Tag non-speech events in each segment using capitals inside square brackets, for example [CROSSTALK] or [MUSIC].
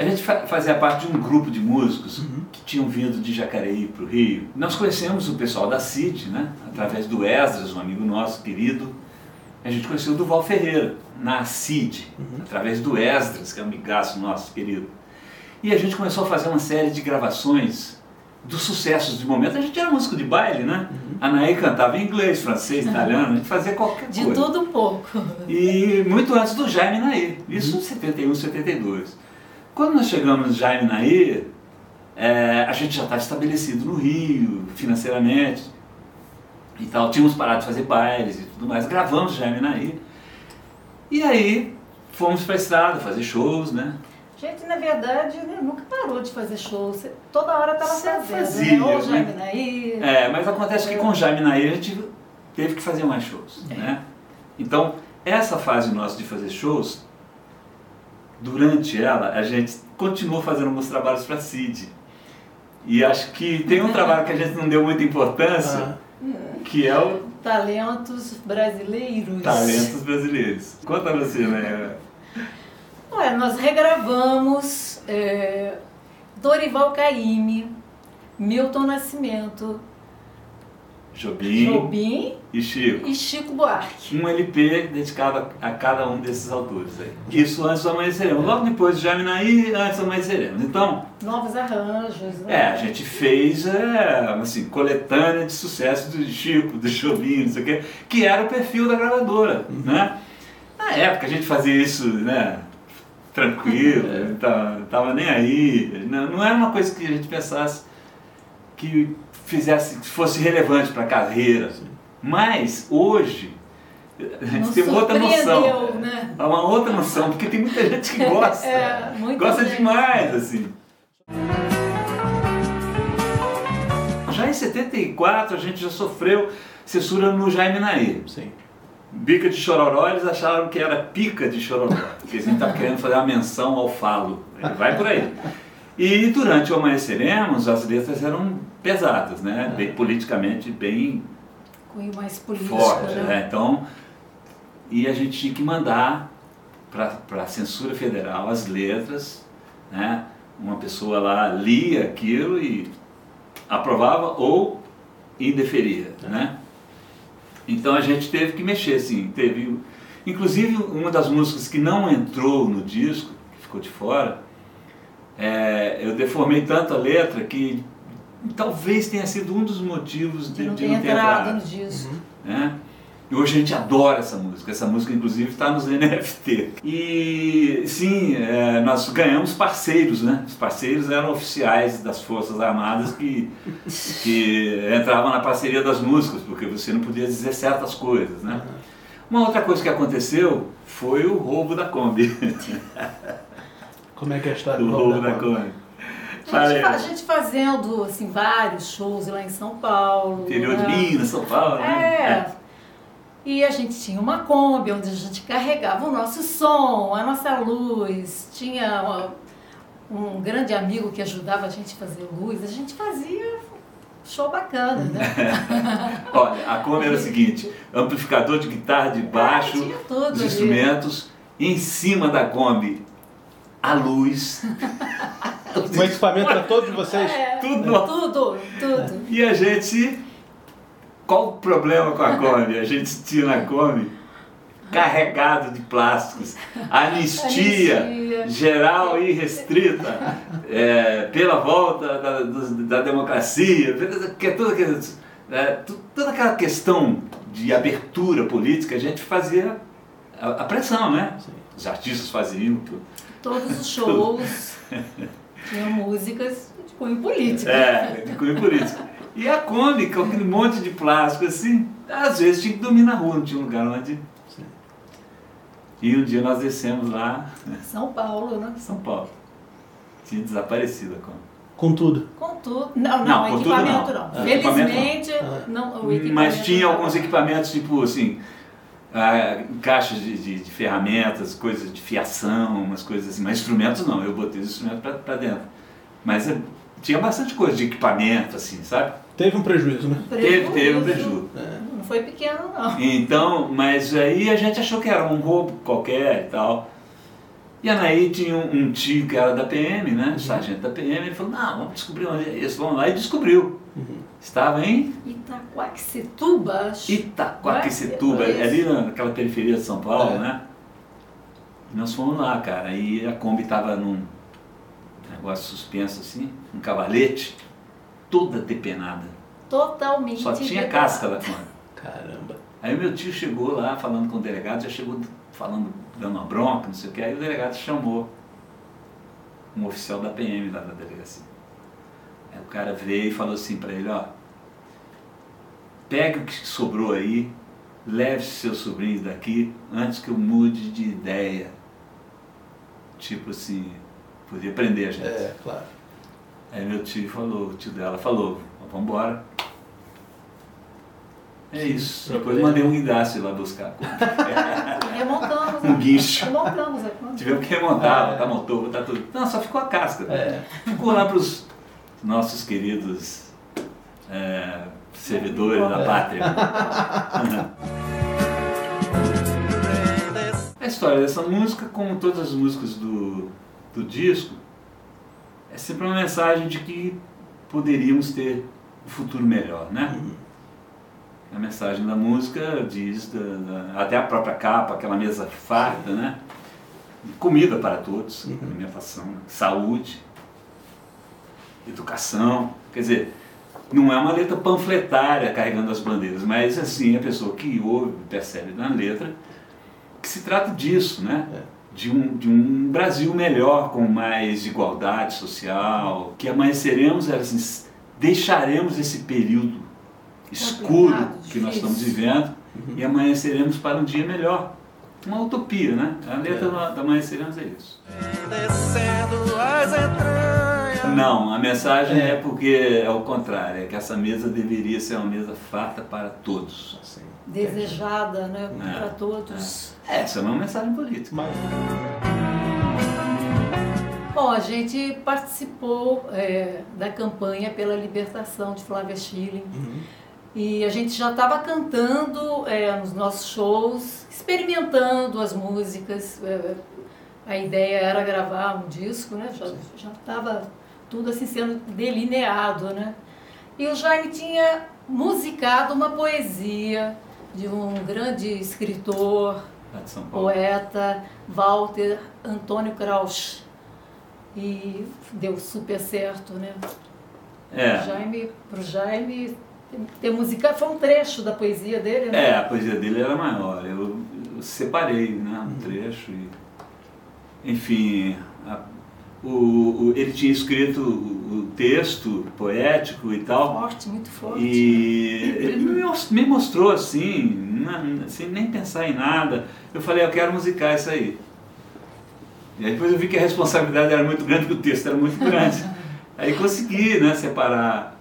A gente fa fazia parte de um grupo de músicos uhum. que tinham vindo de Jacareí para o Rio. Nós conhecemos o pessoal da CID, né? através do Esdras, um amigo nosso querido. A gente conheceu o Duval Ferreira, na CID, uhum. através do Esdras, que é um amigaço nosso querido. E a gente começou a fazer uma série de gravações dos sucessos de momento. A gente era músico de baile, né? Uhum. A Naí cantava em inglês, francês, italiano, a gente fazia qualquer de coisa. De tudo um pouco. E muito antes do Jaime Naí, isso em 71, 72. Quando nós chegamos no Jaime Naí, é, a gente já estava estabelecido no Rio, financeiramente e tal. Tínhamos parado de fazer bailes e tudo mais. Gravamos Jaime Naí. E aí fomos para a estrada fazer shows, né? Gente, na verdade, né, nunca parou de fazer shows. Você, toda hora estava fazendo. Fazia, né? Ou né? Jaime Naí. É, mas acontece que com Jaime Naí a gente teve que fazer mais shows. É. Né? Então, essa fase nossa de fazer shows, durante ela, a gente continuou fazendo alguns trabalhos para a CID. E acho que tem um trabalho que a gente não deu muita importância, ah. que é o. Talentos brasileiros. Talentos brasileiros. Conta você, né? Olha, nós regravamos é, Dorival Caymmi, Milton Nascimento, Jobim, Jobim e Chico. E Chico Buarque. Um LP dedicado a cada um desses autores aí. Isso antes do Amanheceremos. Logo depois de Jaminaí, antes do Amanheceremos. Então... Novos arranjos. Né? É, a gente fez é, assim, coletânea de sucesso do Chico, do Jobim, não sei o quê, que era o perfil da gravadora, uhum. né? Na época a gente fazia isso, né? tranquilo, [LAUGHS] é. tava, tava nem aí. Não, não era uma coisa que a gente pensasse que fizesse, que fosse relevante para a carreira. Assim. Mas hoje a gente Não tem uma outra noção. Né? Uma outra noção, porque tem muita gente que [LAUGHS] gosta. é, gosta gente. demais, assim. Já em 74 a gente já sofreu censura no Jaime Naí. Sim. Bica de chororó, eles acharam que era pica de chororó, porque a gente estava querendo fazer uma menção ao falo. Ele vai por aí. E durante o Amanheceremos, as letras eram pesadas, né? Bem, politicamente bem Cunho mais político, forte. né? Né? Então, e a gente tinha que mandar para a censura federal as letras, né? Uma pessoa lá lia aquilo e aprovava ou indeferia, né? Então a gente teve que mexer, assim, teve... Inclusive, uma das músicas que não entrou no disco, que ficou de fora, é, eu deformei tanto a letra que talvez tenha sido um dos motivos de, não de não ter entrado entrado. no disco. Né? E hoje a gente adora essa música. Essa música, inclusive, está nos [LAUGHS] NFT. E sim, é, nós ganhamos parceiros, né? Os parceiros eram oficiais das Forças Armadas que, [LAUGHS] que entravam na parceria das músicas, porque você não podia dizer certas coisas, né? Uma outra coisa que aconteceu foi o roubo da Kombi. [LAUGHS] Como é que é a história do roubo da Kombi? A gente, a gente fazendo assim, vários shows lá em São Paulo. Interior né? de Minas, São Paulo, né? É. E a gente tinha uma Kombi onde a gente carregava o nosso som, a nossa luz, tinha uma, um grande amigo que ajudava a gente a fazer luz, a gente fazia show bacana, né? [LAUGHS] Olha, a Kombi era o seguinte, amplificador de guitarra, de baixo, tinha tudo os ali. instrumentos, e em cima da Kombi a luz, O [LAUGHS] equipamento era todo de vocês? É, tudo nosso. tudo, tudo. E a gente, qual o problema com a Kombi? A gente tinha na Kombi carregado de plásticos, anistia, Anistia. geral e restrita é, pela volta da, da democracia, que é toda, aquela- é, toda aquela questão de abertura política, a gente fazia a, a pressão, né? Os artistas faziam tudo. Todos os shows [LAUGHS] tinham músicas de cunho político. É, de cunho político. E a Kombi, com aquele monte de plástico assim, às vezes tinha que dormir na rua, não tinha um lugar onde. E um dia nós descemos lá, São Paulo, né? São Paulo. Tinha desaparecido a Kombi. Com tudo. Com tudo. Não, não, Não, com tudo equipamento não. não. Felizmente, equipamento não. o equipamento Mas tinha alguns equipamentos, tipo assim, ah, caixas de, de- de ferramentas, coisas de fiação, umas coisas assim. Mas instrumentos não, eu botei os instrumentos pra, pra dentro. Mas eh, tinha bastante coisa de equipamento, assim, sabe? Teve um prejuízo, né? Teve, teve um prejuízo. Não foi pequeno, não. Então, mas aí a gente achou que era um roubo qualquer e tal. E a Anaí tinha um, um tio que era da PM, né? Sargento da PM, ele falou, não, vamos descobrir onde é isso, vamos lá, e descobriu. Estava em Itaquaquecetuba, acho. Itaquaquecetuba, É, ali naquela periferia de São Paulo, É. né? E nós fomos lá, cara, e a Kombi tava num negócio suspenso assim, um cavalete, toda depenada. Totalmente. Só tinha degradada. casca da Kombi. Caramba. Aí o meu tio chegou lá falando com o delegado, já chegou falando, dando uma bronca, não sei o que, aí o delegado chamou um oficial da PM lá da delegacia. Aí o cara veio e falou assim pra ele, ó, pegue o que sobrou aí, leve seus sobrinhos daqui antes que eu mude de ideia. Tipo assim, podia prender a gente. É, claro. Aí meu tio falou, o tio dela falou, vamos embora. É isso. Depois mandei um guindaste lá buscar. [LAUGHS] Remontamos. Um guincho. Remontamos a Kombi. Tivemos que remontar, É. botar motor, botar tudo. Não, só ficou a casca. É. Ficou lá para os nossos queridos é, servidores da É. pátria. [LAUGHS] A história dessa música, como todas as músicas do, do disco, é sempre uma mensagem de que poderíamos ter um futuro melhor, né? A mensagem da música diz, da- da- até a própria capa, aquela mesa farta, né? Comida para todos, alimentação, saúde, educação. Quer dizer, não é uma letra panfletária carregando as bandeiras, mas assim, a pessoa que ouve, percebe na letra, que se trata disso, né? De um, de um Brasil melhor, com mais igualdade social, que amanheceremos, assim, deixaremos esse período escuro Complicado, que nós estamos vivendo e amanheceremos para um dia melhor. Uma utopia, né? A letra É. da amanheceremos é isso. Não, a mensagem É. é porque é o contrário, é que essa mesa deveria ser uma mesa farta para todos. Assim. Desejada, né? É. Para todos. Essa não é uma mensagem política. Mas, Bom, a gente participou é, da campanha pela libertação de Flávia Schilling. E a gente já estava cantando é, nos nossos shows, experimentando as músicas. é, a ideia era gravar um disco, né? Já estava tudo assim sendo delineado, né? E o Jaime tinha musicado uma poesia de um grande escritor, Paulo. poeta Walter Antônio Krausch. E deu super certo, né? É, Jaime, pro Jaime ter musicado, foi um trecho da poesia dele, né? é, a poesia dele era maior. Eu, eu separei né, um trecho e. Enfim, a- o, o- ele tinha escrito o, o texto poético e tal. Forte, muito forte. E ele me mos- me mostrou assim, na- sem nem pensar em nada. Eu falei, eu quero musicar isso aí. E aí depois eu vi que a responsabilidade era muito grande, que o texto era muito grande. [LAUGHS] Aí consegui né, separar.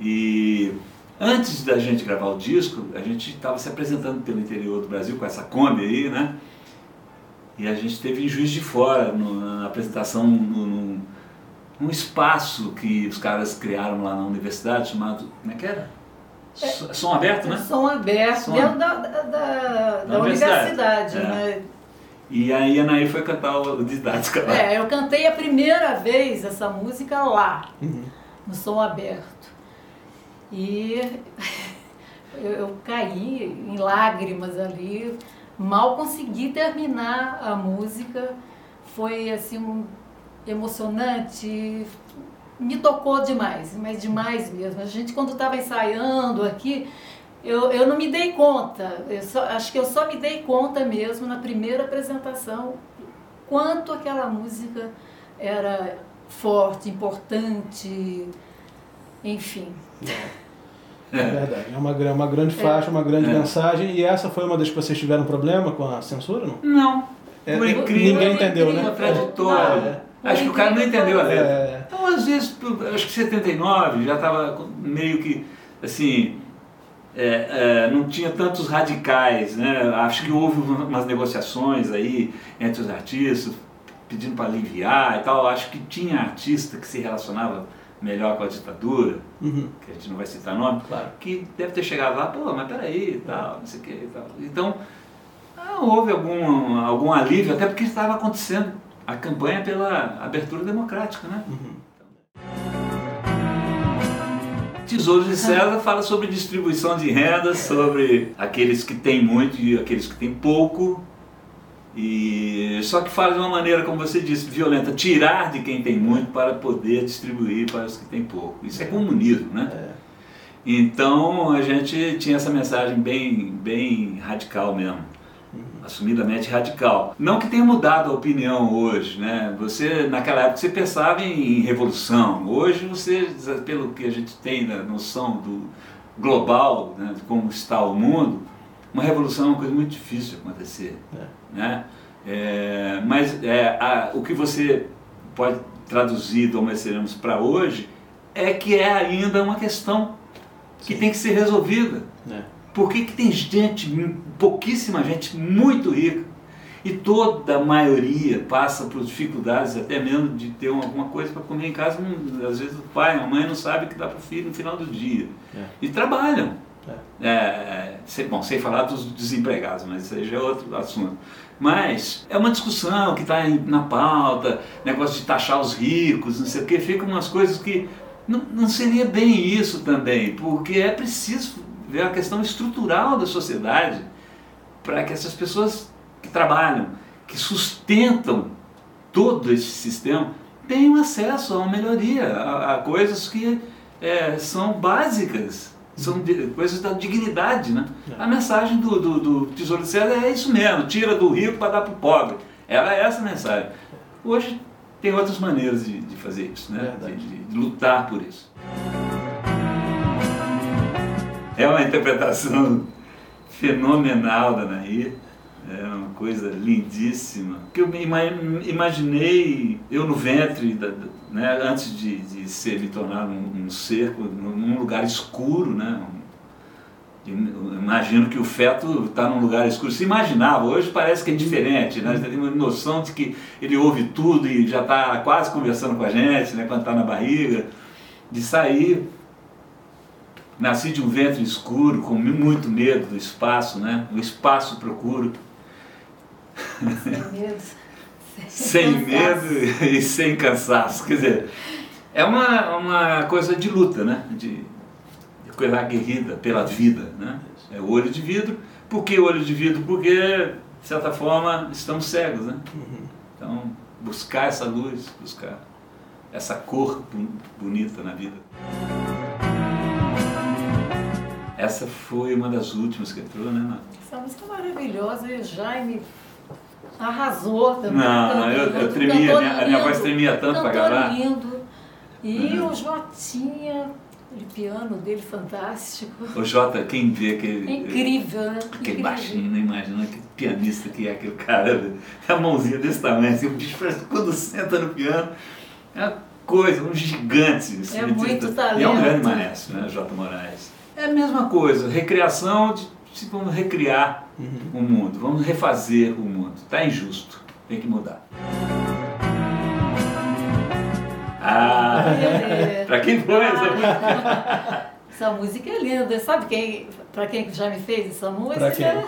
E antes da gente gravar o disco, a gente estava se apresentando pelo interior do Brasil com essa Kombi aí, né? E a gente teve em Juiz de Fora, no- na apresentação no, no- num espaço que os caras criaram lá na universidade, chamado. Como é que era? So- Som aberto, né? Som aberto, Som dentro da, da, da- da universidade. universidade, É. né? E aí a Anaí foi cantar o Didática lá. É, eu cantei a primeira vez essa música lá, Uhum. no som aberto. E [LAUGHS] eu, eu caí em lágrimas ali, mal consegui terminar a música. Foi assim um, emocionante, me tocou demais, mas demais mesmo. A gente quando estava ensaiando aqui, eu, eu não me dei conta, eu só, acho que eu só me dei conta mesmo na primeira apresentação quanto aquela música era forte, importante, enfim. É verdade. É uma, gra- uma grande faixa, uma grande É. mensagem. E essa foi uma das que vocês tiveram problema com a censura, não? Não. É, Por incrível. ninguém entendeu, né? Contraditório. Não. Acho que o cara não entendeu a letra. É, Então, às vezes, acho que 79 já estava meio que, assim, é, é, não tinha tantos radicais, né? Acho que houve uma- umas negociações aí entre os artistas, pedindo para aliviar e tal. Acho que tinha artista que se relacionava melhor com a ditadura, uhum, que a gente não vai citar nome, claro. que deve ter chegado lá, pô, mas peraí e tal, não sei o que e tal. Então, ah, houve algum, algum alívio, até porque estava acontecendo a campanha pela abertura democrática, né? Tesouro de César fala sobre distribuição de rendas, sobre aqueles que têm muito e aqueles que têm pouco. E só que fala de uma maneira, como você disse, violenta, tirar de quem tem muito para poder distribuir para os que têm pouco. Isso é comunismo, né? É. Então a gente tinha essa mensagem bem, bem radical mesmo, assumidamente radical. Não que tenha mudado a opinião hoje, né? Você naquela época você pensava em revolução. Hoje você, pelo que a gente tem na noção do global, né, de como está o mundo, uma revolução é uma coisa muito difícil de acontecer, né? É, mas é, a- o que você pode traduzir do Homoceramos para hoje é que é ainda uma questão que tem que ser resolvida. É. Por que, que tem gente, pouquíssima gente muito rica, e toda a maioria passa por dificuldades, até mesmo de ter uma- alguma coisa para comer em casa, às vezes o pai, a mãe não sabe o que dá para o filho no final do dia. É. E trabalham. É. É, sem, bom, sem falar dos desempregados, mas isso aí já é outro assunto. Mas é uma discussão que está na pauta, negócio de taxar os ricos, não sei o que, ficam umas coisas que não, não seria bem isso também, porque é preciso ver a questão estrutural da sociedade para que essas pessoas que trabalham, que sustentam todo esse sistema, tenham acesso a uma melhoria, a, a coisas que é, são básicas, são coisas da dignidade. Né? A mensagem do, do, do Tesouro de César é isso mesmo, tira do rico para dar para o pobre. Era essa a mensagem. Hoje tem outras maneiras de, de fazer isso, né? De, de- de lutar por isso. É uma interpretação fenomenal da Nair. É uma coisa lindíssima. Que eu imaginei, eu no ventre, da- né, antes de, de ser, me tornar um, um ser, num lugar escuro, né? Imagino que o feto está num lugar escuro. Se imaginava, hoje parece que é diferente, né? Tem uma noção de que ele ouve tudo e já está quase conversando com a gente, né? quando está na barriga. De sair Nasci de um ventre escuro, com muito medo do espaço, né? O espaço procuro, Sem medo. Sem medo e sem cansaço. Quer dizer, é uma, uma coisa de luta, né? De, de coisa aguerrida pela vida, né? É o olho de vidro. Por que olho de vidro? Porque, de certa forma, estamos cegos, né? Então, buscar essa luz, buscar essa cor bonita na vida. Essa foi uma das últimas que entrou, né? Nath? Essa música é maravilhosa e Jaime arrasou também. Não, eu- eu tremia, a minha- a minha voz tremia tanto pra cantor gravar. lindo. E Uhum. o Jotinha, aquele piano dele fantástico. O Jota, quem vê aquele. Incrível, né? Aquele Incrível. baixinho, não imagina que pianista que é aquele cara, a mãozinha desse tamanho, assim, o bicho parece que quando senta no piano, é uma coisa, um gigante. É muito E é um talento. grande maestro, né, Jota Moraes. É a mesma coisa, recriação de vamos recriar o mundo, vamos refazer o mundo. Está injusto, tem que mudar. Ah, pra quem foi essa música? Essa música é linda. Sabe quem, pra quem já me fez essa música? Pra quem?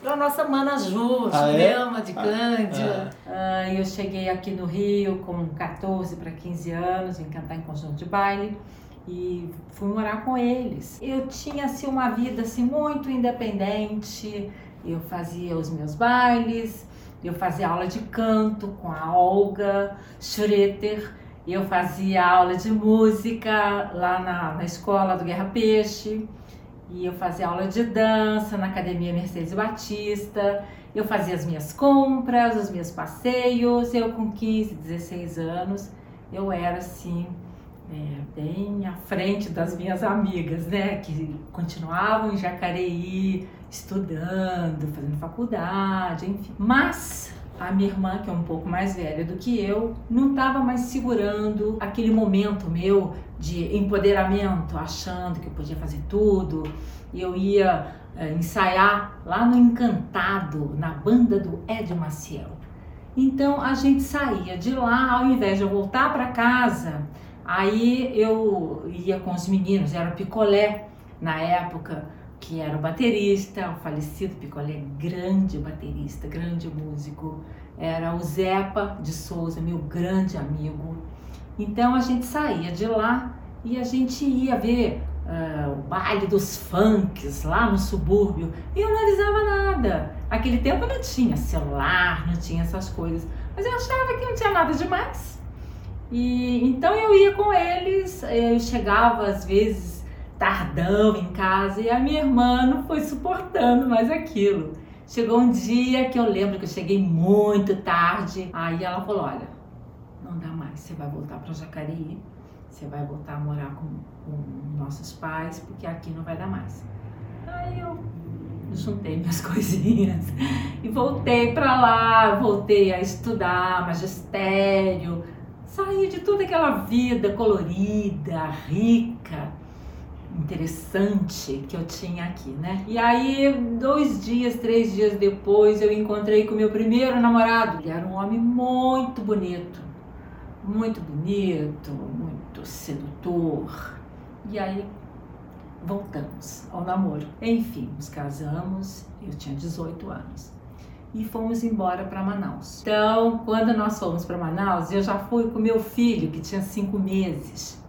Pra nossa mana Ju, Ah, é? De Cândia. Ah, eu cheguei aqui no Rio com 14 para 15 anos, vim cantar em conjunto de baile e fui morar com eles. Eu tinha assim uma vida assim muito independente. Eu fazia os meus bailes, eu fazia aula de canto com a Olga Schroeter, eu fazia aula de música lá na, na escola do Guerra Peixe. E eu fazia aula de dança na Academia Mercedes Batista. Eu fazia as minhas compras, os meus passeios. Eu com 15, 16 anos, eu era assim, é, bem à frente das minhas amigas, né? Que continuavam em Jacareí, estudando, fazendo faculdade, enfim. Mas a minha irmã, que é um pouco mais velha do que eu, não estava mais segurando aquele momento meu de empoderamento, achando que eu podia fazer tudo. E eu ia eh, ensaiar lá no Encantado, na banda do Ed Maciel. Então a gente saía de lá, ao invés de eu voltar para casa, aí eu ia com os meninos, era picolé na época, que era o baterista, o falecido Picolé, grande baterista, grande músico. Era o Zepa de Souza, meu grande amigo. Então a gente saía de lá e a gente ia ver uh, o baile dos funks lá no subúrbio e eu não avisava nada. Aquele tempo não tinha celular, não tinha essas coisas, mas eu achava que não tinha nada demais. E então eu ia com eles, eu chegava às vezes tardão em casa e a minha irmã não foi suportando mais aquilo. Chegou um dia que eu lembro que eu cheguei muito tarde, aí ela falou: Olha, não dá mais, você vai voltar para Jacareí você vai voltar a morar com, com nossos pais, porque aqui não vai dar mais. Aí eu juntei minhas [LAUGHS] coisinhas e voltei para lá, voltei a estudar magistério, saí de toda aquela vida colorida, rica, interessante que eu tinha aqui, né? E aí, dois dias, três dias depois, eu encontrei com meu primeiro namorado. Ele era um homem muito bonito, muito bonito, muito sedutor. E aí voltamos ao namoro. Enfim, nos casamos, eu tinha 18 anos. E fomos embora para Manaus. Então, quando nós fomos para Manaus, eu já fui com meu filho, que tinha cinco meses.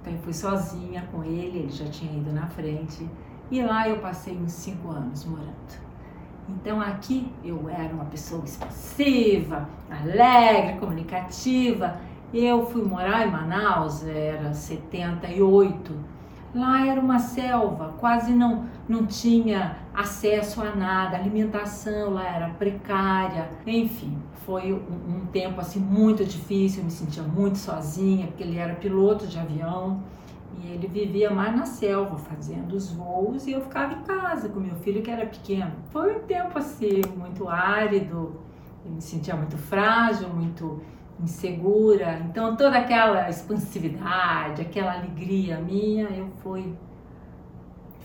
Então, eu fui sozinha com ele, ele já tinha ido na frente. E lá eu passei uns cinco anos morando. Então aqui eu era uma pessoa expansiva, alegre, comunicativa eu fui morar em Manaus, era 78. Lá era uma selva, quase não, não tinha acesso a nada, a alimentação lá era precária. Enfim, foi um, um tempo assim muito difícil, eu me sentia muito sozinha, porque ele era piloto de avião e ele vivia mais na selva, fazendo os voos, e eu ficava em casa com meu filho que era pequeno. Foi um tempo assim muito árido, eu me sentia muito frágil, muito insegura. Então toda aquela expansividade, aquela alegria minha, eu fui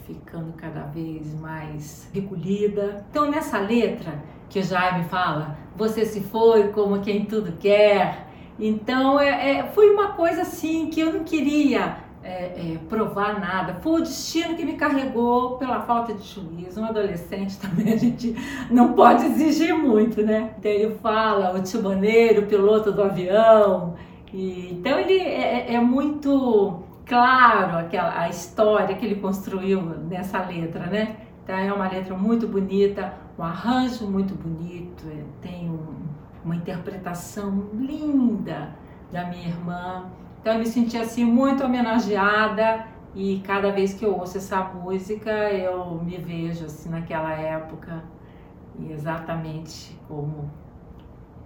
ficando cada vez mais recolhida. Então nessa letra que o Jaime fala, você se foi como quem tudo quer. Então é, é, foi uma coisa assim que eu não queria é, é, provar nada. Foi o destino que me carregou pela falta de juízo. Um adolescente [LAUGHS] também a gente não pode exigir muito, né? Então ele fala o timoneiro, o piloto do avião. E, então ele é, é, é muito claro aquela, a história que ele construiu nessa letra, né? Então é uma letra muito bonita, um arranjo muito bonito, é, tem um, uma interpretação linda da minha irmã. Então eu me senti assim muito homenageada e cada vez que eu ouço essa música eu me vejo assim naquela época e exatamente como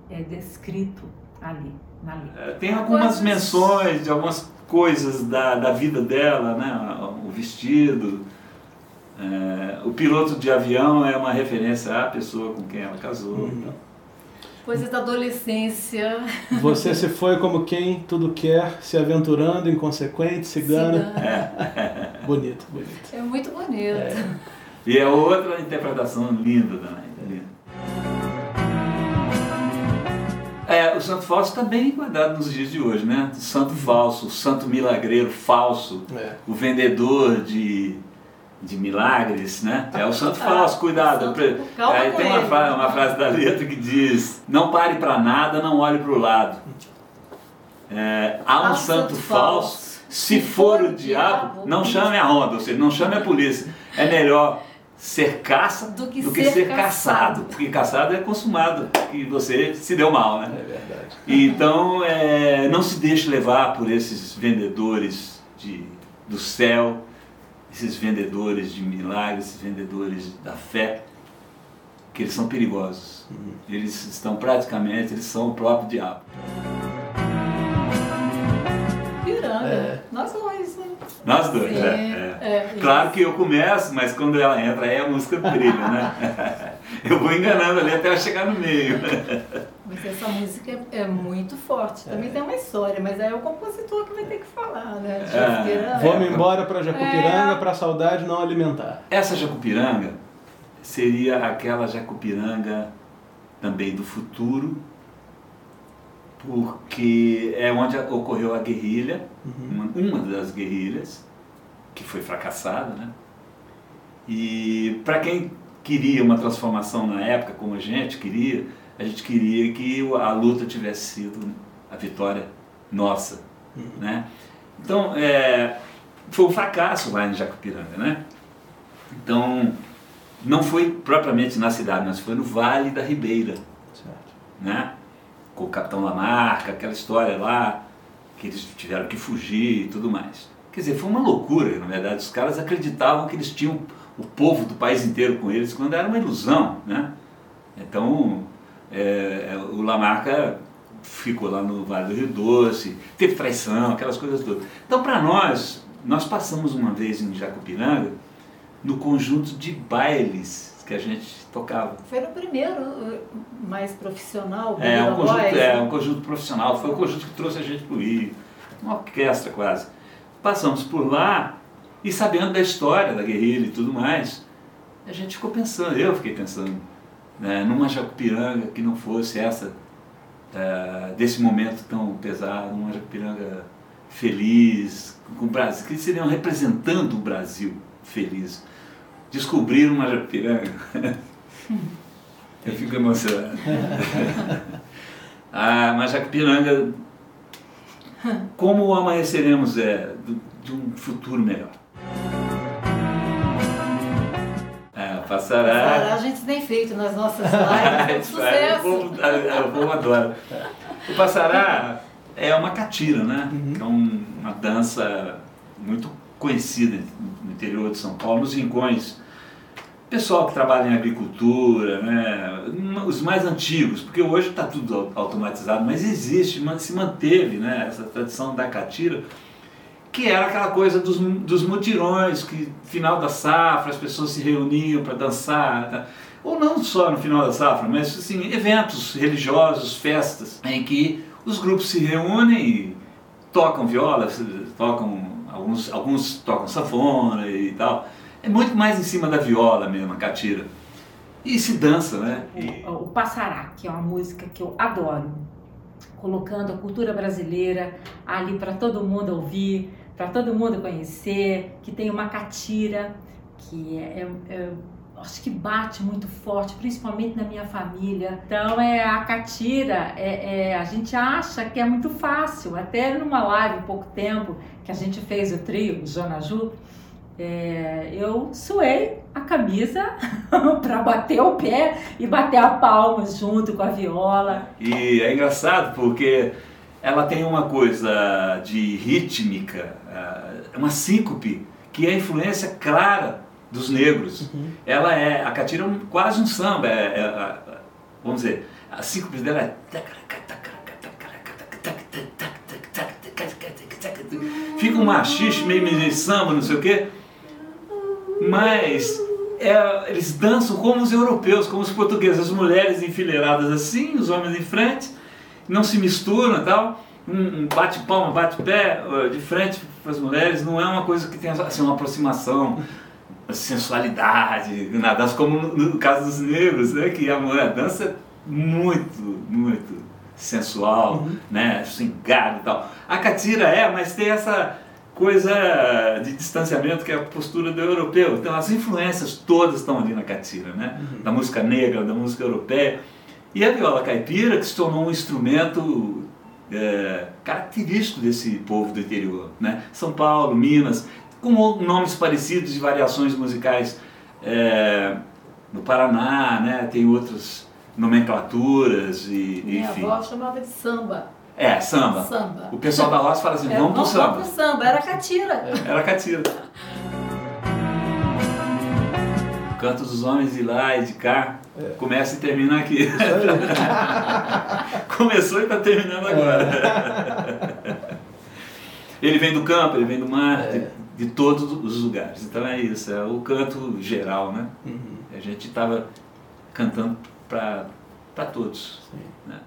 é descrito ali na letra. É, tem algumas menções de algumas coisas da, da vida dela, né? O vestido, é, o piloto de avião é uma referência à pessoa com quem ela casou. Uhum. Coisas da adolescência. Você se foi como quem tudo quer, se aventurando, inconsequente, cigana. cigana. [LAUGHS] É. bonito, bonito. É muito bonito. É. E é outra interpretação linda também. É, o santo falso está bem enquadrado nos dias de hoje, né? O santo falso, o santo milagreiro falso, é. o vendedor de de milagres, né? [LAUGHS] É o santo falso, cuidado. Calma Aí tem uma frase, uma frase da letra que diz: Não pare para nada, não olhe para o lado. É, há um ah, santo, santo falso, se for o diabo, não chame a ronda, ou seja, não chame a polícia. É melhor ser caça do que, do que ser, ser caçado. caçado. Porque caçado é consumado e você se deu mal, né? É verdade. Então, é, não se deixe levar por esses vendedores de, do céu esses vendedores de milagres, esses vendedores da fé, que eles são perigosos. Uhum. Eles estão praticamente, eles são o próprio diabo. Piranga, é. nós dois, né? Nós dois, é, é. é. Claro que eu começo, mas quando ela entra aí a música brilha, né? [LAUGHS] eu vou enganando ali até ela chegar no meio. [LAUGHS] Mas essa música é, é muito forte. Também é. tem uma história, mas é o compositor que vai ter que falar, né? É. Vamos embora para Jacupiranga é. para a saudade não alimentar. Essa Jacupiranga seria aquela Jacupiranga também do futuro, porque é onde ocorreu a guerrilha, uhum. uma, uma das guerrilhas, que foi fracassada, né? E para quem queria uma transformação na época, como a gente queria, a gente queria que a luta tivesse sido a vitória nossa, né? Então, é, foi um fracasso lá em Jacupiranga, né? Então, não foi propriamente na cidade, mas foi no Vale da Ribeira, Certo. né? Com o Capitão Lamarca, aquela história lá, que eles tiveram que fugir e tudo mais. Quer dizer, foi uma loucura, na verdade. Os caras acreditavam que eles tinham o povo do país inteiro com eles, quando era uma ilusão, né? Então, é, o Lamarca ficou lá no Vale do Rio Doce, teve traição, aquelas coisas todas. Então, para nós, nós passamos uma vez em Jacupiranga no conjunto de bailes que a gente tocava. Foi no primeiro uh, mais profissional, É um, conjunto, é né? um conjunto profissional, foi o conjunto que trouxe a gente para o Rio, uma orquestra quase. Passamos por lá e sabendo da história da guerrilha e tudo mais, a gente ficou pensando, eu fiquei pensando, né, numa Jacupiranga que não fosse essa, eh, desse momento tão pesado, uma Jacupiranga feliz, com o Brasil, que seriam representando o Brasil feliz. Descobrir uma Jacupiranga. [LAUGHS] eu fico emocionado. [LAUGHS] Ah, mas Jacupiranga, como amanheceremos é de um futuro melhor. Passará. Sará, a gente tem feito nas nossas [LAUGHS] lives, é um sucesso. povo, ah, o povo adora. O passará é uma catira, né? Uhum. Que é um- uma dança muito conhecida no interior de São Paulo, nos rincões. Pessoal que trabalha em agricultura, né? os mais antigos, porque hoje está tudo au- automatizado, mas existe, mas se manteve né? essa tradição da catira, que era aquela coisa dos, dos mutirões, que no final da safra as pessoas se reuniam para dançar, tá? ou não só no final da safra, mas assim, eventos religiosos, festas, em que os grupos se reúnem e tocam viola, tocam alguns, alguns tocam sanfona e tal. É muito mais em cima da viola mesmo, a catira. E se dança, né? O, o Passará, que é uma música que eu adoro, colocando a cultura brasileira ali para todo mundo ouvir, para todo mundo conhecer, que tem uma catira que é, é- é- acho que bate muito forte, principalmente na minha família. Então é a catira, é, é- a gente acha que é muito fácil. Até numa live há pouco tempo que a gente fez o trio Jonaju, é, eu suei a camisa [LAUGHS] para bater o pé e bater a palma junto com a viola. E é engraçado porque ela tem uma coisa de rítmica, ah, uma síncope, que é a influência clara dos negros. Ela é, a catira é um- quase um samba, é, é, vamos dizer, a síncope dela é... Fica um machixe, meio meio samba, não sei o quê, mas é, eles dançam como os europeus, como os portugueses, as mulheres enfileiradas assim, os homens em frente, não se misturam e tal. Um um bate palma, bate pé eh, de frente para as mulheres, não é uma coisa que tem assim, uma aproximação, sensualidade, na dança, como no, no caso dos negros, né, que a mulher dança muito, muito sensual, né, swingado e tal. A catira é, mas tem essa coisa de distanciamento que é a postura do europeu. Então as influências todas estão ali na catira, né? Da música negra, da música europeia. E a viola caipira que se tornou um instrumento é, característico desse povo do interior, né? São Paulo, Minas, com nomes parecidos e variações musicais é, no Paraná, né? Tem outras nomenclaturas e Minha enfim. avó chamava de samba. É, samba. Samba. O pessoal da roça fala assim, É, vamos pro samba. pro samba, era catira. Era catira. [LAUGHS] O canto dos homens de lá e de cá começa e termina aqui. [LAUGHS] Começou e está terminando agora. Ele vem do campo, ele vem do mar, de, de todos os lugares. Então é isso, é o canto geral, né? A gente estava cantando para todos. Né?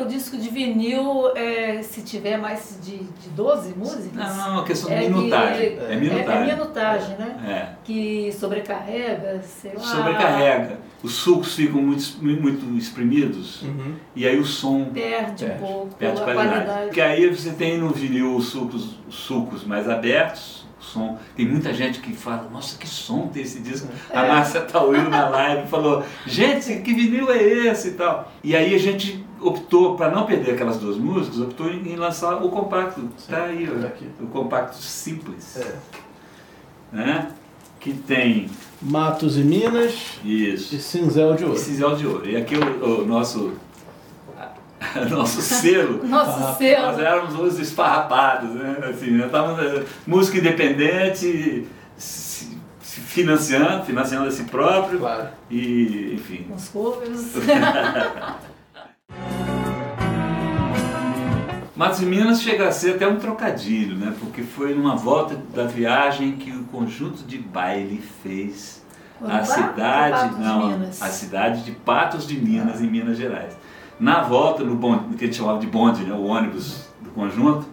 O disco de vinil, é, se tiver mais de, de 12 músicas. Não, não, é uma questão de é que- minutagem. É, É, minutagem. é minutagem, né? É. Que sobrecarrega, sei lá. Sobrecarrega. Os sucos ficam muito, muito espremidos Uhum. e aí o som Perde um Perde. pouco perde a qualidade. qualidade. Porque aí você tem no vinil os sucos, os sucos mais abertos, os som. Tem muita gente que fala, nossa, que som tem esse disco. A Márcia Tauil na live falou, gente, que vinil é esse e tal. E aí a gente optou, para não perder aquelas duas músicas, optou em, lançar o compacto. Tá aí, tá ó, o compacto simples. É. Né? Que tem Matos e Minas isso. e Cinzel de Ouro. Cinzel de ouro. E aqui o, o nosso, [LAUGHS] nosso selo. [LAUGHS] Nosso Nós selo. éramos os esfarrapados, né? Assim, nós estávamos eh, música independente, se, se financiando, financiando a si próprio Claro. e, enfim. Os covers. [LAUGHS] Matos e Minas chega a ser até um trocadilho, né? Porque foi numa volta da viagem que o conjunto de baile fez a cidade, de não, a cidade de Patos de Minas, em Minas Gerais. Na volta, no bonde, que a gente chamava de bonde, né, o ônibus do conjunto,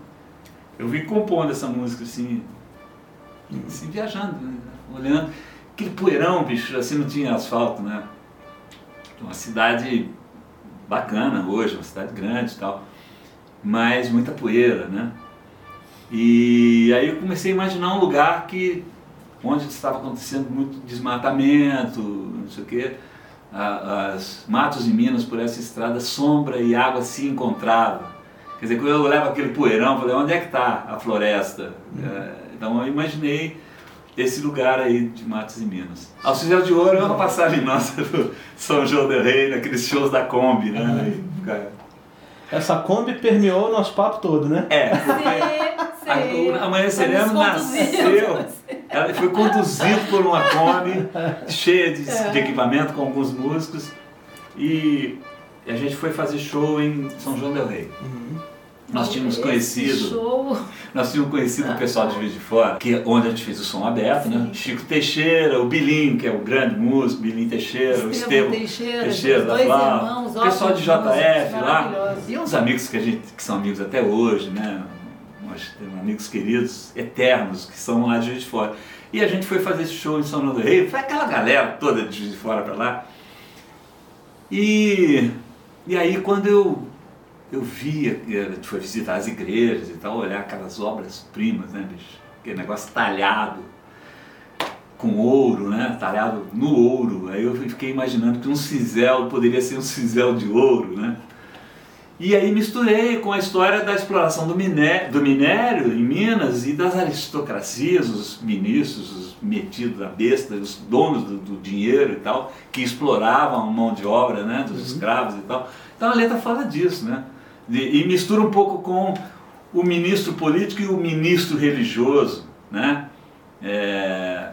eu vim compondo essa música assim, assim viajando, né, olhando. Aquele poeirão, bicho, assim não tinha asfalto, né? Uma cidade bacana hoje, uma cidade grande e tal, mas muita poeira, né? E aí eu comecei a imaginar um lugar que onde estava acontecendo muito desmatamento, não sei o quê. As matos e minas por essa estrada, sombra e água se encontravam. Quer dizer, quando eu olhava aquele poeirão, falei, onde é que está a floresta? É, Então eu imaginei esse lugar aí de Matos e Minas. Alcizel de Ouro é uma passagem nossa do São João del Rei, naqueles shows da Kombi, né? Cara, Essa Kombi permeou o nosso papo todo, né? É, Sim, a- sim. Amanheceremos conduzir. nasceu, ela foi conduzido por uma Kombi cheia de, de equipamento com alguns músicos e a gente foi fazer show em São João del Rei. Nós tínhamos conhecido, Show. nós tínhamos conhecido o pessoal de Juiz de Fora, que é onde a gente fez o som aberto, né? Chico Teixeira, o Bilinho, que é o grande músico, Bilinho Teixeira, o Estevão Teixeira, da irmãos, o pessoal de JF lá, e uns amigos que a gente que são amigos até hoje, né? Nós temos amigos queridos, eternos, que são lá de Juiz de Fora. E a gente foi fazer esse show em São João do Rei, foi aquela galera toda de Juiz de Fora para lá. E, e aí quando eu, eu via, a gente foi visitar as igrejas e tal, olhar aquelas obras-primas, né, bicho? Aquele negócio talhado com ouro, né? Talhado no ouro. Aí eu fiquei imaginando que um cinzel poderia ser um cinzel de ouro, né? E aí misturei com a história da exploração do minério, do minério em Minas e das aristocracias, os ministros, os metidos da besta, os donos do, do dinheiro e tal, que exploravam a mão de obra né, dos escravos e tal. Então a letra fala disso, né? E mistura um pouco com o ministro político e o ministro religioso, né? É,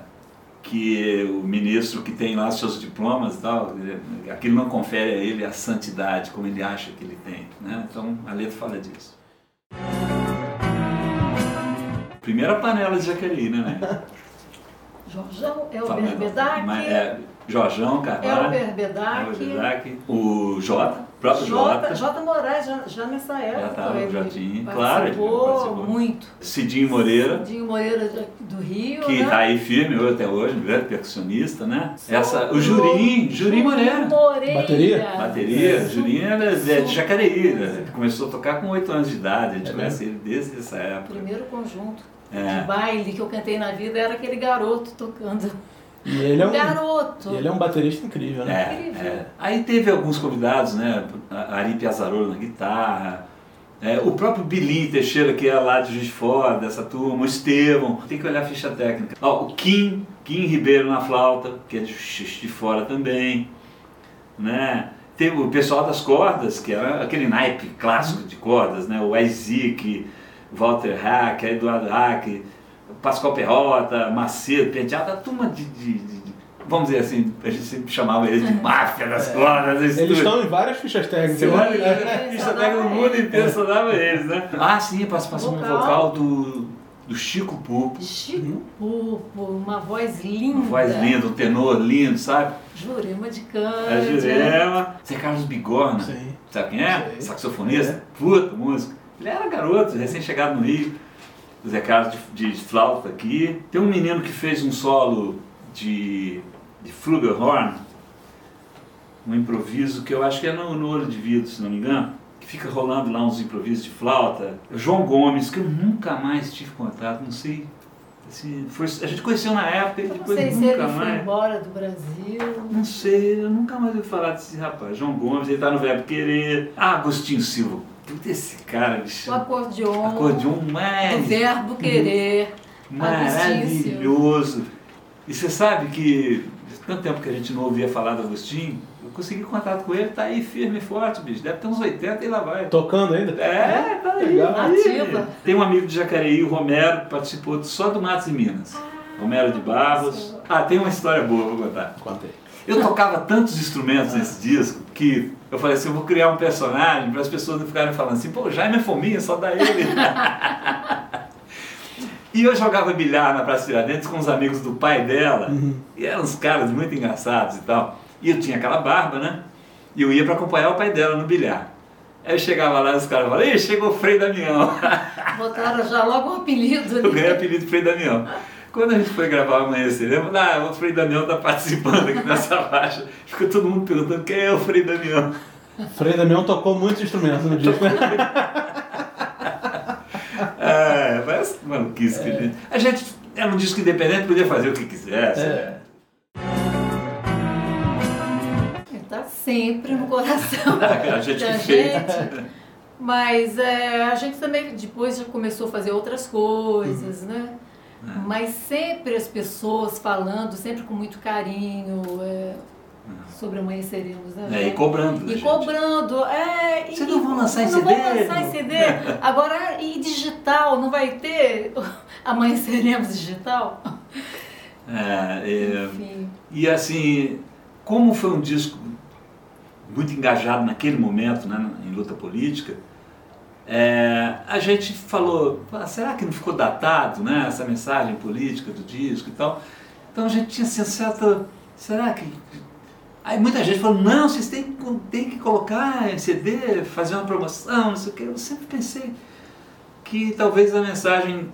que o ministro que tem lá seus diplomas e tal, aquilo não confere a ele a santidade como ele acha que ele tem. Né? Então a letra fala disso. Primeira panela de Jaqueline, né? [LAUGHS] Jorjão, Elber Bedak, É, Jorjão, Carvalho, Elber Bedak, Bedak, o Jota, próprio Jota, Jota, Moraes, já, já nessa época. tava, ele Jotinha, participou claro, ele participou. muito. Cidinho Moreira, Dinho Moreira do Rio, que né? está aí firme hoje, até hoje, um grande percussionista, né? Essa, o Jurim, Jurim Moreira. Moreira. Bateria? Bateria, É. Julinho era é de Jacareí, né? Ele começou a tocar com 8 anos de idade, a gente É conhece ele desde essa época. Primeiro conjunto É. de baile que eu cantei na vida era aquele garoto tocando. E ele é um, Garoto! e ele é um baterista incrível, né? É, Incrível. é. Aí teve alguns convidados, né? A- Ari Piazzarolo na guitarra, é, o próprio Bilinho Teixeira, que é lá de Juiz de Fora, dessa turma, o Estevão, tem que olhar a ficha técnica. Ó, o Kim, Kim Ribeiro na flauta, que é de Juiz de Fora também, né? Teve o pessoal das cordas, que era aquele naipe clássico de cordas, né? O Isaac, Walter Hack, Eduardo Hack, Pascoal Perrota, Macedo, Penteado, a turma de, de- de- de- Vamos dizer assim, a gente sempre chamava eles de máfia das cordas. isso Eles estão em várias fichas técnicas. Você né? olha, É, a ficha técnica no mundo inteiro só dava eles, né? Ah, sim, a participação Vocal. vocal do, do Chico Pupo. Chico Pupo, uma voz linda. Uma voz linda, um tenor lindo, sabe? Jurema de A Cândia. Jurema. Zé Carlos Bigorna. Sim. Sabe quem é? Saxofonista. É. Puta músico. Ele era garoto, recém-chegado no Rio. Zé Carlos de, de flauta aqui. Tem um menino que fez um solo de, de flugelhorn, um improviso que eu acho que é no, no Olho de Vidro, se não me engano. Que fica rolando lá uns improvisos de flauta. O João Gomes, que eu nunca mais tive contato, não sei Assim, foi, a gente conheceu na época e Eu não depois sei se ele nunca foi mais. embora do Brasil. Não sei, eu nunca mais ouvi falar desse rapaz. João Gomes, ele tá no Verbo Querer. Ah, Agostinho Silva. Puta, esse cara, bicho. O acordeon. Acordeon mais verbo querer. maravilhoso. E você sabe que tanto tempo que a gente não ouvia falar do Agostinho, eu consegui contato com ele, tá aí firme e forte, bicho. Deve ter uns 80 e lá vai. Tocando ainda? É, tá aí. Legal. aí. Ativa. Tem um amigo de Jacareí, o Romero, participou só do Matos e Minas. Romero de Barros. Ah, tem uma história boa, vou contar. Conta aí. Eu tocava tantos instrumentos nesse disco que eu falei assim, eu vou criar um personagem para as pessoas não ficarem falando assim, pô, Jaime é fominha, só dá ele. [LAUGHS] e eu jogava bilhar na Praça Tiradentes com os amigos do pai dela, e eram uns caras muito engraçados e tal. E eu tinha aquela barba, né? E eu ia para acompanhar o pai dela no bilhar. Aí eu chegava lá e os caras falavam, Ih, chegou o Frei Damião. Botaram já logo um apelido. Eu ganhei o apelido Frei Damião. Quando a gente foi gravar Amanhecer, lembra? Ah, o Frei Damião tá participando aqui nessa [LAUGHS] faixa. Ficou todo mundo perguntando quem é o Frei Damião. Frei Damião tocou muitos instrumentos no disco. [LAUGHS] É, parece maluquice que a gente... A gente era um disco independente, podia fazer o que quisesse. É. Ele tá sempre no coração [LAUGHS] A gente da que fez. gente. Mas é, a gente também depois já começou a fazer outras coisas, Uhum. né? É. Mas sempre as pessoas falando, sempre com muito carinho é, sobre amanheceremos, né? É, e cobrando. E gente. cobrando, é. Vocês não vão lançar em não CD? vão lançar em CD. [LAUGHS] Agora, e digital, não vai ter [LAUGHS] amanheceremos digital? É, é, Enfim. E assim, como foi um disco muito engajado naquele momento, né, em luta política, é, a gente falou, "Ah, será que não ficou datado, né, essa mensagem política do disco e tal? Então a gente tinha assim, certa, será que... Aí muita gente falou, não, vocês têm, que- têm que colocar em CD, fazer uma promoção, não sei o que. Eu sempre pensei que talvez a mensagem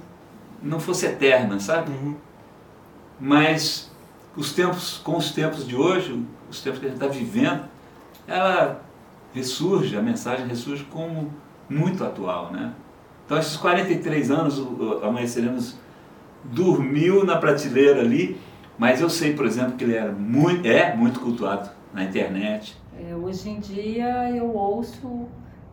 não fosse eterna, sabe? Uhum. Mas os tempos, com os tempos de hoje, os tempos que a gente está vivendo, ela ressurge, a mensagem ressurge como muito atual, né? Então esses 43 anos, o- Amanheceremos dormiu na prateleira ali, mas eu sei, por exemplo, que ele era muito, é muito cultuado na internet. É, hoje em dia eu ouço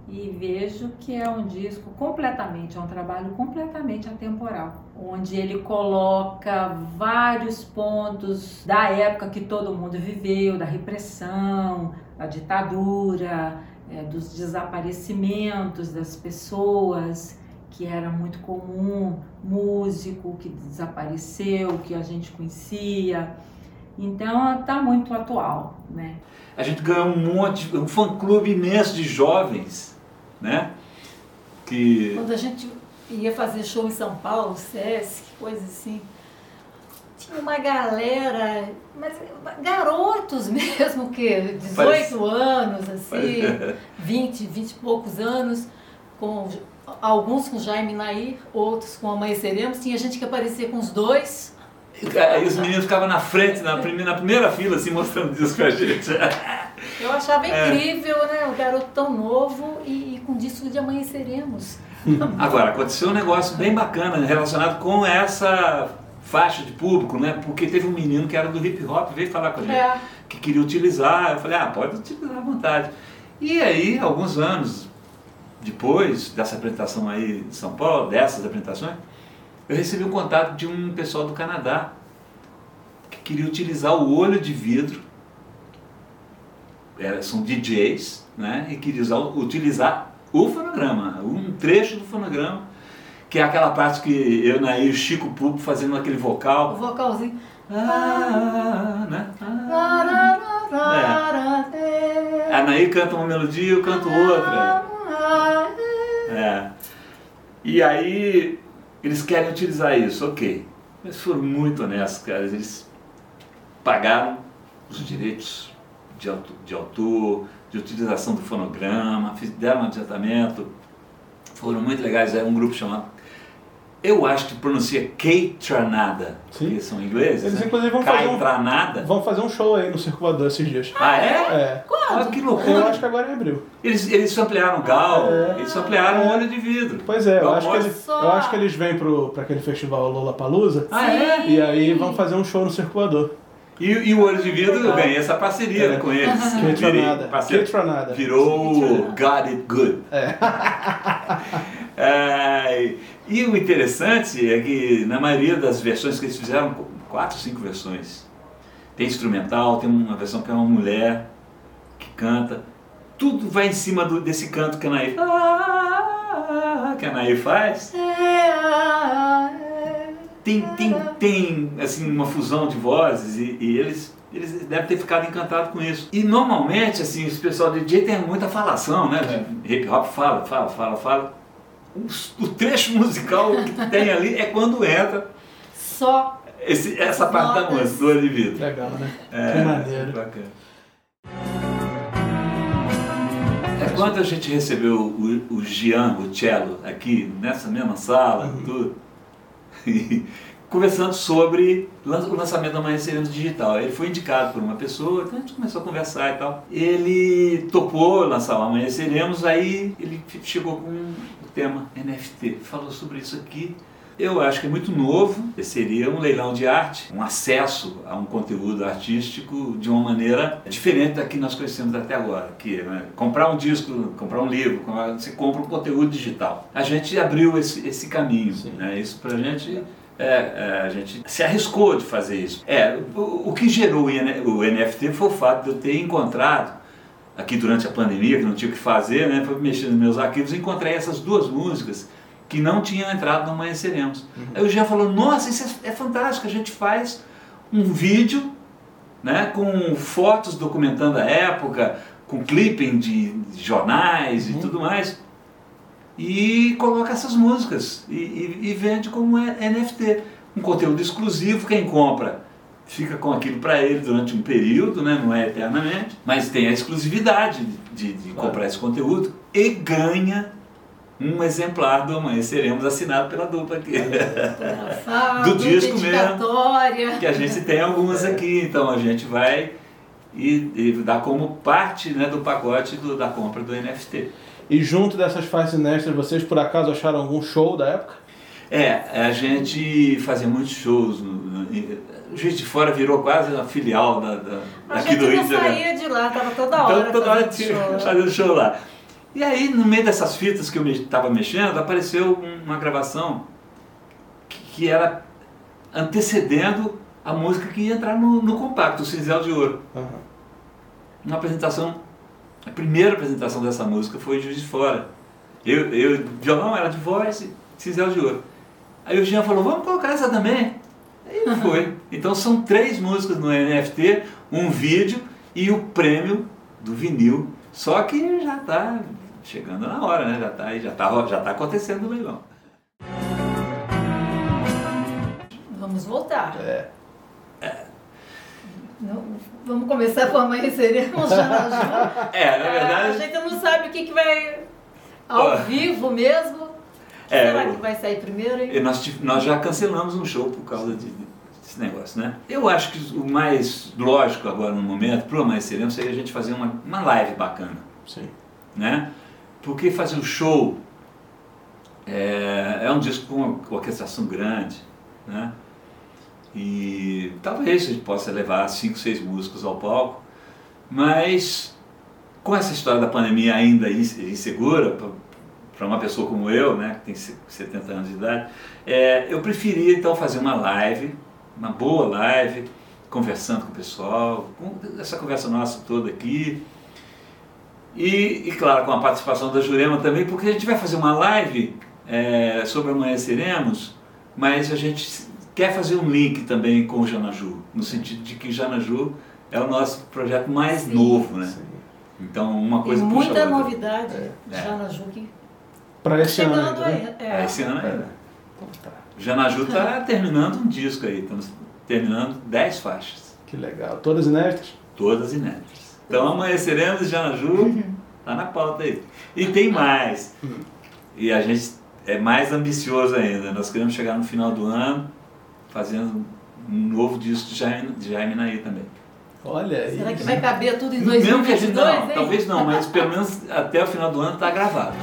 e vejo que é um disco completamente, é um trabalho completamente atemporal, onde ele coloca vários pontos da época que todo mundo viveu, da repressão, da ditadura, é, dos desaparecimentos das pessoas, que era muito comum, músico que desapareceu, que a gente conhecia. Então está muito atual, né? A gente ganhou um monte, um fã-clube imenso de jovens, né? Que Quando a gente ia fazer show em São Paulo, Sesc, coisa assim, tinha uma galera, mas garotos [LAUGHS] mesmo, que 18 Parece- anos, assim, [LAUGHS] 20, 20 e poucos anos, com alguns com Jaime Nair, outros com Amanheceremos, tinha gente que aparecia com os dois. Aí os meninos ficavam na frente, na primeira, na primeira fila, assim, mostrando disco pra gente. [LAUGHS] Eu achava É. incrível, né? O garoto tão novo e, e com disco de Amanheceremos. Agora, aconteceu um negócio bem bacana relacionado com essa faixa de público, né? Porque teve um menino que era do hip hop, veio falar com a gente, É. que queria utilizar. Eu falei, ah, pode utilizar à vontade. E aí, alguns anos depois dessa apresentação aí em São Paulo, dessas apresentações, eu recebi um contato de um pessoal do Canadá que queria utilizar o olho de vidro. Era, são DJs, né? E queria usar, utilizar o fonograma, um trecho do fonograma, que é aquela parte que eu, Nair e o Chico Pupo fazendo aquele O vocal. vocalzinho. Ah, né? Ah. A Nair canta uma melodia, eu canto outra. É. E aí eles querem utilizar isso, ok. Mas foram muito honestos, cara. Eles pagaram os direitos de autor, de, autor, de utilização do fonograma, fizeram um adiantamento. Foram muito legais. É um grupo chamado. Eu acho que pronuncia K-Tranada, Sim. porque são ingleses. Eles, né? inclusive, vão fazer um-. Vão fazer um show aí no Circulador esses dias. Ah, é? É. Quando? Olha que Eu loucura. acho que agora é em abril. Eles, eles ampliaram o Gal, É. eles ampliaram o É. olho de vidro. Pois é, eu Eu acho, que eles, eu acho que eles vêm pro, pra aquele festival Lollapalooza Ah, é? e aí vão fazer um show no circulador. E, e o olho de vidro eu ganhei essa parceria É. com eles. Kate Virei Ranada. parceiro. Kate Ranada. Virou Got It Good. É. [LAUGHS] É, e o interessante é que na maioria das versões que eles fizeram, quatro, cinco versões, tem instrumental, tem uma versão que é uma mulher que canta, tudo vai em cima do- desse canto que a Nair, que a Nair faz. Tem, tem, tem assim, uma fusão de vozes e, e eles, eles devem ter ficado encantados com isso. E normalmente, assim, esse pessoal de DJ tem muita falação, né? De hip hop fala, fala, fala, fala. O, trecho musical que tem ali é quando entra Só esse, essa parte da música, do vidro. Legal, né? É, que maneiro. bacana. É, quando a gente recebeu o, o Gian, o cello, aqui nessa mesma sala, Uhum. tudo, [LAUGHS] e conversando sobre o lançamento da Amanheceremos Digital. Ele foi indicado por uma pessoa, então a gente começou a conversar e tal. Ele topou lançar o Amanheceremos, aí ele chegou com tema NFT, falou sobre isso aqui. Eu acho que é muito novo, seria um leilão de arte, um acesso a um conteúdo artístico de uma maneira diferente da que nós conhecemos até agora, que é né, comprar um disco, comprar um livro, você compra um conteúdo digital. A gente abriu esse, esse caminho, né? isso pra gente, é, é, a gente se arriscou de fazer isso. É, o, o que gerou o o NFT foi o fato de eu ter encontrado aqui durante a pandemia, que não tinha o que fazer, né? Fui mexendo nos meus arquivos e encontrei essas duas músicas que não tinham entrado no Amanheceremos. Aí o Jean falou, nossa, isso é, é fantástico, a gente faz um vídeo né, com fotos documentando a época, com clipping de, jornais e tudo mais, e coloca essas músicas e, e- e vende como é- NFT. Um conteúdo exclusivo, quem compra fica com aquilo para ele durante um período, né, não é eternamente, mas tem a exclusividade de, de comprar esse conteúdo e ganha um exemplar do Amanheceremos assinado pela dupla aqui. fotografado, [LAUGHS] Do disco mesmo. que a gente tem algumas aqui, então a gente vai e, e dá como parte né, do pacote do- da compra do NFT. E junto dessas inéditas, vocês por acaso acharam algum show da época? É, a gente fazia muitos shows. No, o Juiz de Fora virou quase uma filial da, da, A daqui gente do não de Janeiro. saía de lá, tava toda hora. Então, toda hora fazendo tinha show. fazendo show lá. E aí, no meio dessas fitas que eu estava mexendo, apareceu uma gravação que, que era antecedendo a música que ia entrar no, no compacto, o Cinzel de Ouro. Aham. Uma apresentação, a primeira apresentação dessa música foi Juiz de Fora. Eu, eu violão era de voz e Cinzel de Ouro. Aí o Jean falou, vamos colocar essa também. Aí foi. Então são três músicas no NFT, um vídeo e o prêmio do vinil. Só que já está chegando na hora, né? Já está já tá, já tá acontecendo o leilão. Vamos voltar. É. Não, vamos começar com amanheceremos já na Ju. É, na A verdade. gente não sabe o que, que vai ao Ó. vivo mesmo. É, Será que vai sair primeiro, hein? E nós, nós já cancelamos um show por causa de, desse negócio, né? Eu acho que o mais lógico agora no momento, para o Amanheceremos, seria a gente fazer uma, uma live bacana, Sim. né? Porque fazer o show é, é um disco com uma com orquestração grande, né? E talvez a gente possa levar cinco, seis músicos ao palco, mas com essa história da pandemia ainda inse- insegura, para uma pessoa como eu, né, que tem se- 70 anos de idade, é, eu preferia então fazer uma live, uma boa live, conversando com o pessoal, com essa conversa nossa toda aqui. E, e, claro, com a participação da Jurema também, porque a gente vai fazer uma live é, sobre Amanheceremos, mas a gente quer fazer um link também com o Janaju, no sentido de que Janaju é o nosso projeto mais Sim. novo, né? Sim. Então, uma coisa puxa a muita outra. novidade É. já na Ju que tá esse ano chegando ainda, né? aí. É, É. esse ano ainda. Então tá. O Janaju está terminando um disco aí, estamos terminando 10 faixas, Que legal. Todas inéditas? todas inéditas. Então amanheceremos e Janaju tá na pauta aí. E tem mais. E a gente é mais ambicioso ainda. Nós queremos chegar no final do ano fazendo um novo disco de Jaime, de Jaime Naí também. Olha aí. Será que vai caber tudo em Mesmo que a gente 2022, não, hein? talvez não, mas pelo menos até o final do ano está gravado.